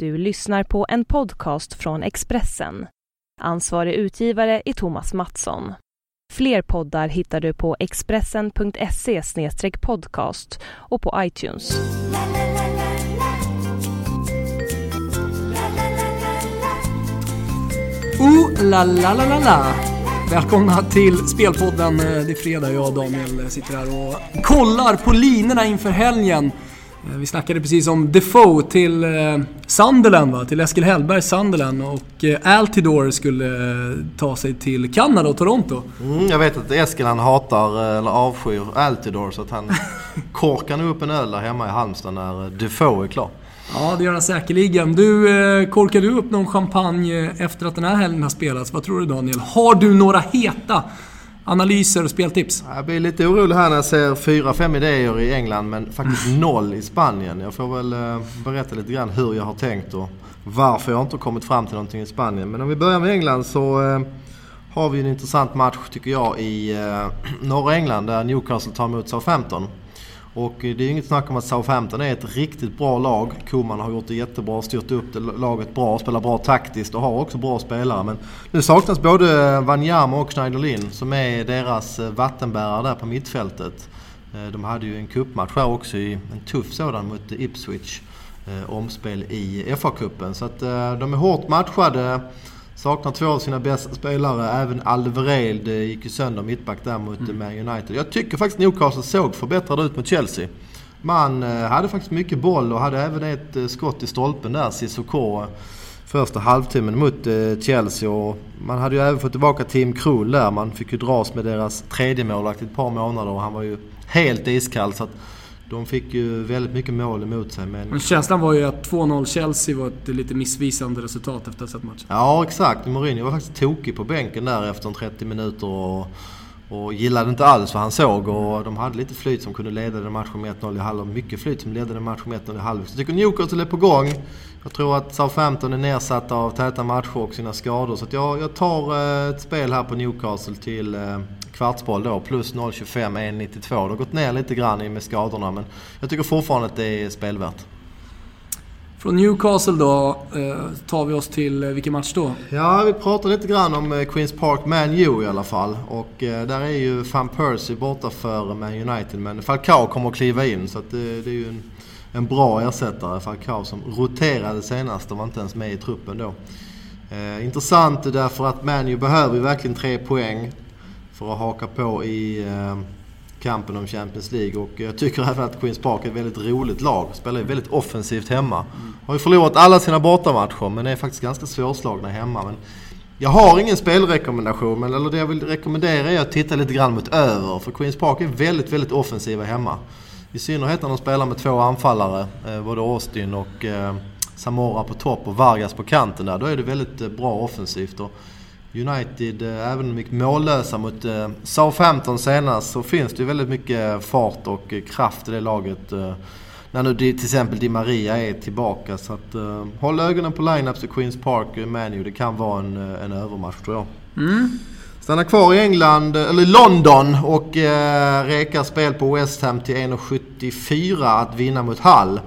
Du lyssnar på en podcast från Expressen. Ansvarig utgivare är Thomas Mattsson. Fler poddar hittar du på expressen.se podcast och på iTunes. Oh la la la la la! Välkomna till Spelpodden. Eh, det är fredag, jag och Daniel sitter här och kollar på linorna inför helgen. Eh, vi snackade precis om Defoe till eh, Sunderland, va? till Eskil Hellbergs Sunderland och eh, Altidore skulle ta sig till Kanada och Toronto. Mm, jag vet att Eskil han hatar eller avskyr Altidore så att han korkar nog upp en öl där hemma i Halmstad när Defoe är klar. Ja, det gör han säkerligen. Du, korkar du upp någon champagne efter att den här helgen har spelats? Vad tror du Daniel? Har du några heta analyser och speltips? Jag blir lite orolig här när jag ser fyra, fem idéer i England men faktiskt noll i Spanien. Jag får väl eh, berätta lite grann hur jag har tänkt och varför jag inte har kommit fram till någonting i Spanien. Men om vi börjar med England så eh, har vi en intressant match tycker jag i eh, norra England där Newcastle tar emot Southampton. Och eh, det är inget snack om att Southampton är ett riktigt bra lag. Koman har gjort det jättebra, styrt upp det, laget bra, spelar bra taktiskt och har också bra spelare. Men nu saknas både eh, Wanyama och Schneiderlin som är deras eh, vattenbärare där på mittfältet. De hade ju en cupmatch här också, en tuff sådan mot Ipswich. Omspel i FA-cupen. Så att de är hårt matchade. Saknar två av sina bästa spelare. Även Alvarez gick ju sönder mittback där mot mm. Man United. Jag tycker faktiskt Newcastle såg förbättrade ut mot Chelsea. Man eh, hade faktiskt mycket boll och hade även ett eh, skott i stolpen där, Cissoko. Första halvtimmen mot eh, Chelsea och man hade ju även fått tillbaka Tim Krul där. Man fick ju dras med deras tredje målvakt ett par månader och han var ju helt iskall. Så att de fick ju väldigt mycket mål emot sig. Men, men känslan var ju att 2-0 Chelsea var ett lite missvisande resultat efter att ha sett matchen. Ja, exakt. Mourinho var faktiskt tokig på bänken där efter 30 minuter. Och, och gillade inte alls vad han såg och de hade lite flyt som kunde leda den matchen med 1-0 i halv. Mycket flyt som ledde den matchen med 1-0 i halv. Så jag tycker Newcastle är på gång. Jag tror att Southampton är nedsatta av täta matcher och sina skador. Så jag, jag tar eh, ett spel här på Newcastle till eh, kvartsboll då, plus 0,25, 1,92. Det har gått ner lite grann med skadorna men jag tycker fortfarande att det är spelvärt. Från Newcastle då eh, tar vi oss till eh, vilken match då? Ja, vi pratar lite grann om eh, Queens Park Man U i alla fall. Och eh, där är ju Van Persie borta för Man United men Falcao kommer att kliva in så att det, det är ju en, en bra ersättare. Falcao som roterade senast och var inte ens med i truppen då. Eh, intressant därför att Man U behöver ju verkligen tre poäng för att haka på i eh, kampen om Champions League. Och jag tycker även att Queens Park är ett väldigt roligt lag. Spelar ju väldigt offensivt hemma. Har ju förlorat alla sina bortamatcher men är faktiskt ganska svårslagna hemma. Men jag har ingen spelrekommendation, men eller det jag vill rekommendera är att titta lite grann mot över. För Queens Park är väldigt, väldigt offensiva hemma. I synnerhet när de spelar med två anfallare, eh, både Austin och eh, Samora på topp och Vargas på kanten där. Då är det väldigt bra offensivt. Och United, eh, även om de gick mållösa mot eh, Southampton senast, så finns det ju väldigt mycket fart och eh, kraft i det laget. När nu till exempel Di Maria är tillbaka. Så att, håll ögonen på lineups i Queens Park Manu. Det kan vara en, en övermatch tror jag. Mm. Stanna kvar i England, eller London och eh, rekar spel på West Ham till 1,74 att vinna mot Hull.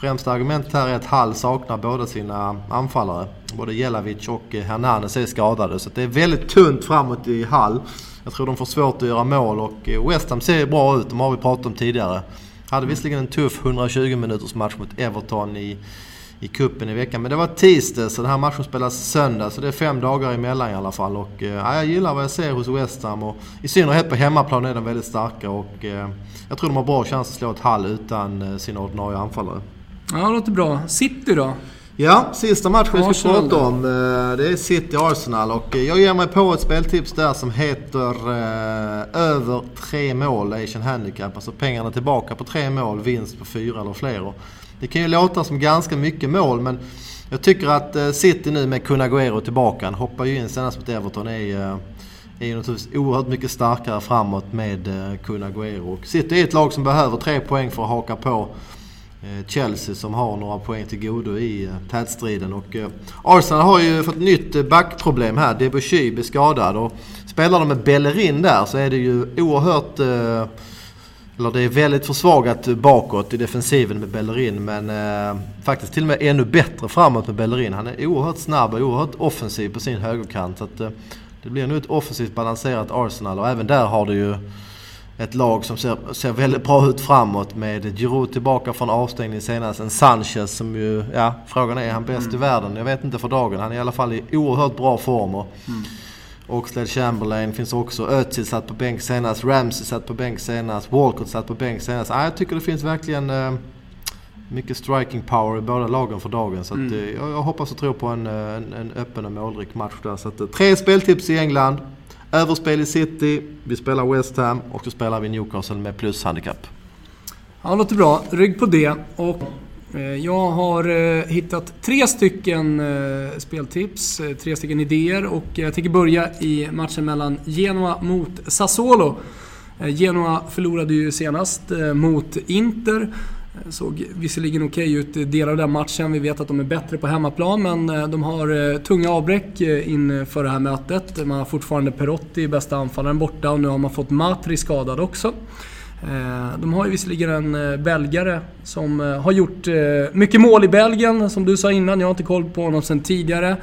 Främsta argumentet här är att Hall saknar båda sina anfallare. Både Jelavic och Hernanes är skadade. Så det är väldigt tunt framåt i Hall. Jag tror de får svårt att göra mål och West Ham ser bra ut. De har vi pratat om tidigare. Hade visserligen en tuff 120 minuters match mot Everton i, i kuppen i veckan. Men det var tisdag så den här matchen spelas söndag. Så det är fem dagar emellan i alla fall. Och, eh, jag gillar vad jag ser hos West Ham. Och I synnerhet på hemmaplan är de väldigt starka. Och, eh, jag tror de har bra chans att slå ett Hall utan eh, sina ordinarie anfallare. Ja, det låter bra. City då? Ja, sista matchen vi ska prata om. Eh, det är City-Arsenal och eh, jag ger mig på ett speltips där som heter eh, över tre mål Asian Handicap. Alltså pengarna tillbaka på tre mål, vinst på fyra eller fler. Det kan ju låta som ganska mycket mål men jag tycker att City nu med Kun Agüero tillbaka, han hoppar ju in senast mot Everton, är, är ju naturligtvis oerhört mycket starkare framåt med Kun Agüero. Och City är ett lag som behöver tre poäng för att haka på Eh, Eh, Chelsea som har några poäng till godo i eh, tätstriden. Och eh, Arsenal har ju fått nytt backproblem här. Debussy blir skadad och spelar de med Bellerin där så är det ju oerhört eller det är väldigt försvagat bakåt i defensiven med Bellerin men faktiskt till och med ännu bättre framåt med Bellerin. Han är oerhört snabb och oerhört offensiv på sin högerkant. Så att, det blir nog ett offensivt balanserat Arsenal och även där har du ju ett lag som ser, ser väldigt bra ut framåt med Giroud tillbaka från avstängning senast. En Sanchez som ju, ja frågan är, är han bäst mm. i världen? Jag vet inte för dagen. Han är i alla fall i oerhört bra form. Och, mm. Oxlade Chamberlain finns också. Özil satt på bänk senast. Ramsey satt på bänk senast. Walcott satt på bänk senast. Ah, jag tycker det finns verkligen eh, mycket striking power i båda lagen för dagen. Så att, mm. eh, jag, jag, hoppas och tror på en, eh, en, en öppen och målrik match där. Så att, eh, tre speltips i England. Överspel i City, vi spelar West Ham och så spelar vi Newcastle med plus-handicap. Ja, det låter bra. Rygg på det. Och eh, jag har eh, hittat tre stycken eh, speltips, tre stycken idéer och jag tänker börja i matchen mellan Genoa mot Sassuolo. Genoa förlorade ju senast mot Inter. Såg visserligen okej okay ut delar av den matchen. Vi vet att de är bättre på hemmaplan men eh, de har eh, tunga avbräck eh, inför det här mötet. Man har fortfarande Perotti, bästa anfallaren, borta och nu har man fått Matri skadad också. De har ju visserligen en belgare som har gjort mycket mål i Belgien, som du sa innan. Jag har inte koll på honom sedan tidigare.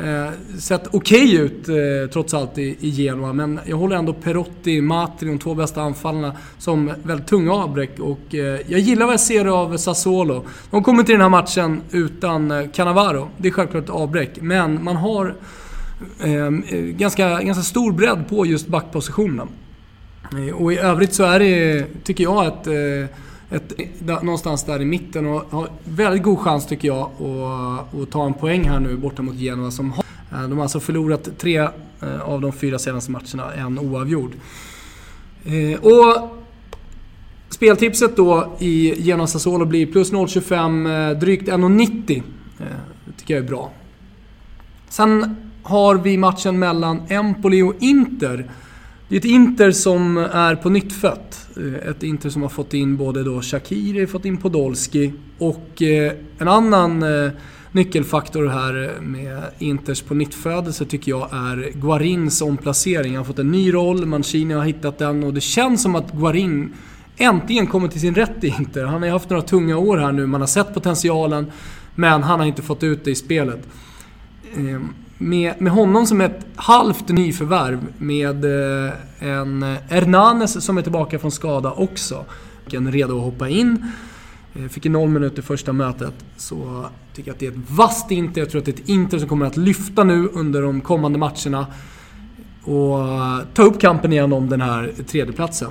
Eh, sett okej okay ut eh, trots allt i, i Genoa, men jag håller ändå Perotti, Matri, de två bästa anfallarna, som väldigt tunga avbräck. Och eh, jag gillar vad jag ser av Sassuolo. De kommer till den här matchen utan eh, Cannavaro. Det är självklart ett avbräck, men man har ehm, eh, ganska, ganska stor bredd på just backpositionen. Eh, och i övrigt så är det, tycker jag, ett eh, ett, någonstans där i mitten och har väldigt god chans tycker jag att, att ta en poäng här nu borta mot Genoa som har eh, de har alltså förlorat tre eh, av de fyra senaste matcherna, en oavgjord. Eh, och speltipset då i Genoa Sassuolo blir plus 0,25, drygt 1,90. Det tycker jag är bra. Sen har vi matchen mellan Empoli och Inter. Det är ett Inter som är på nytt fött. Eh, ett Inter som har fått in både då Shakiri, fått in Podolski och eh, en annan eh, nyckelfaktor här med Inters på nyttfödelse tycker jag är Guarins omplacering. Han har fått en ny roll, Mancini har hittat den och det känns som att Guarin äntligen kommer till sin rätt i Inter. Han har ju haft några tunga år här nu, man har sett potentialen men han har inte fått ut det i spelet. Ehm, med, med honom som ett halvt nyförvärv med eh, en Hernanes som är tillbaka från skada också. En redo att hoppa in. Eh, fick en noll minuter första mötet. Så tycker jag att det är ett vasst Inter. Jag tror att det är ett Inter som kommer att lyfta nu under de kommande matcherna. Och ta upp kampen igen om den här tredjeplatsen.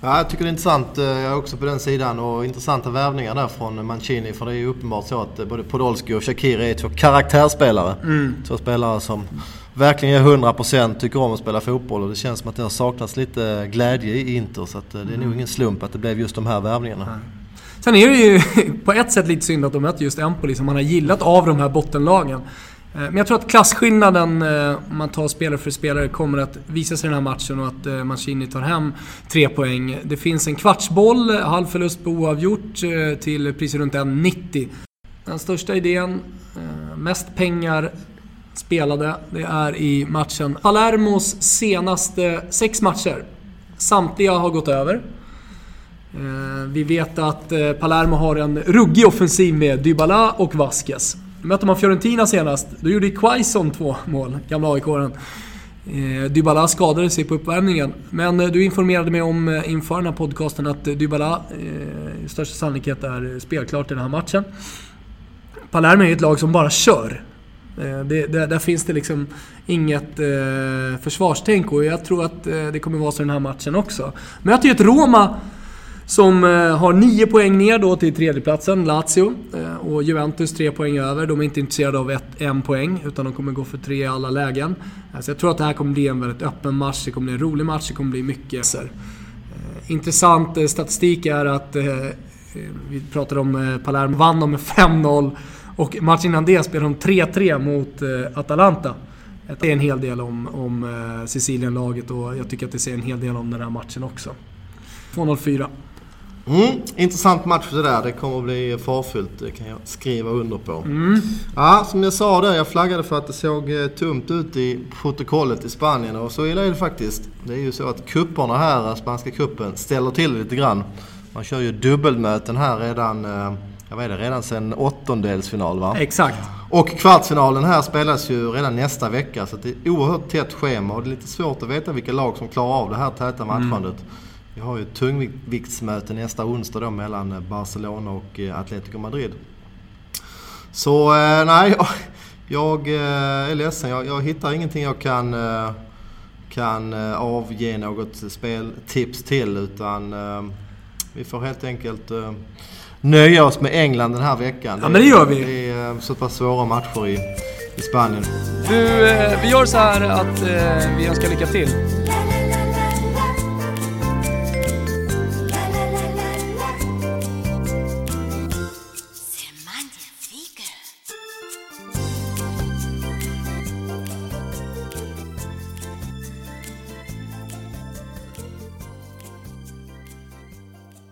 Ja, jag tycker det är intressant. Eh, jag är också på den sidan och intressanta värvningar där från Mancini. För det är ju uppenbart så att eh, både Podolski och Shakiri är två karaktärsspelare. Mm. Två spelare som verkligen ger 100% tycker om att spela fotboll och det känns som att det har saknats lite glädje i Inter. Så eh, det är mm. nog ingen slump att det blev just de här värvningarna. Mm. Sen är det ju på ett sätt lite synd att de möter just Empoli som man har gillat av de här bottenlagen. Eh, men jag tror att klasskillnaden, eh, om man tar spelare för spelare, kommer att visa sig i den här matchen och att eh, Mancini tar hem tre poäng. Det finns en kvartsboll, halv förlust på oavgjort till priser runt 1,90. Den största idén, mest pengar spelade, det är i matchen Palermos senaste sex matcher. Samtliga har gått över. Vi vet att Palermo har en ruggig offensiv med Dybala och Vasquez. Mötte man Fiorentina senast, då gjorde Quaison två mål, gamla AIK-aren. Eh, Dybala skadade sig på uppvärmningen. Men eh, du informerade mig om eh, inför den här podcasten att eh, Dybala i största sannolikhet är spelklart i den här matchen. Palermo är ett lag som bara kör. Eh, det, där, där, finns det liksom inget eh, försvarstänk och jag tror att det kommer vara så i den här matchen också. Möter ju ett Roma som eh, har 9 poäng ner då till tredjeplatsen, Lazio. Eh, och Juventus 3 poäng över. De är inte intresserade av ett, en poäng, utan de kommer gå för tre i alla lägen. Eh, så jag tror att det här kommer bli en väldigt öppen match. Det kommer bli en rolig match, det kommer bli mycket... Intressant statistik är att... Vi pratade om Palermo vann de med 5-0 och matchen innan det spelade de 3-3 mot Atalanta. Det säger en hel del om, om Sicilien-laget och jag tycker att det säger en hel del om den här matchen också. 2-0-4. Mm, intressant match det där. Det kommer att bli farfyllt. Det kan jag skriva under på. Mm. Ja, som jag sa där. Jag flaggade för att det såg eh, tomt ut i protokollet i Spanien och så illa är det faktiskt. Det är ju så att kupperna här, spanska kuppen ställer till lite grann. Man kör ju dubbelmöten här redan, eh, jag vet det, redan sen åttondelsfinal va? Exakt. Och kvartsfinalen här spelas ju redan nästa vecka så det är oerhört tätt schema och det är lite svårt att veta vilka lag som klarar av det här täta matchandet. Vi har ju ett tungviktsmöte nästa onsdag då mellan Barcelona och eh, Atletico Madrid. Så eh, nej, jag, jag eh, är ledsen. Jag, jag hittar ingenting jag kan, kan avge något speltips till utan vi får helt enkelt nöja oss med England den här veckan. Ja, men det gör vi. Det är så pass svåra matcher i, i Spanien. Du, vi gör så här att vi önskar lycka till.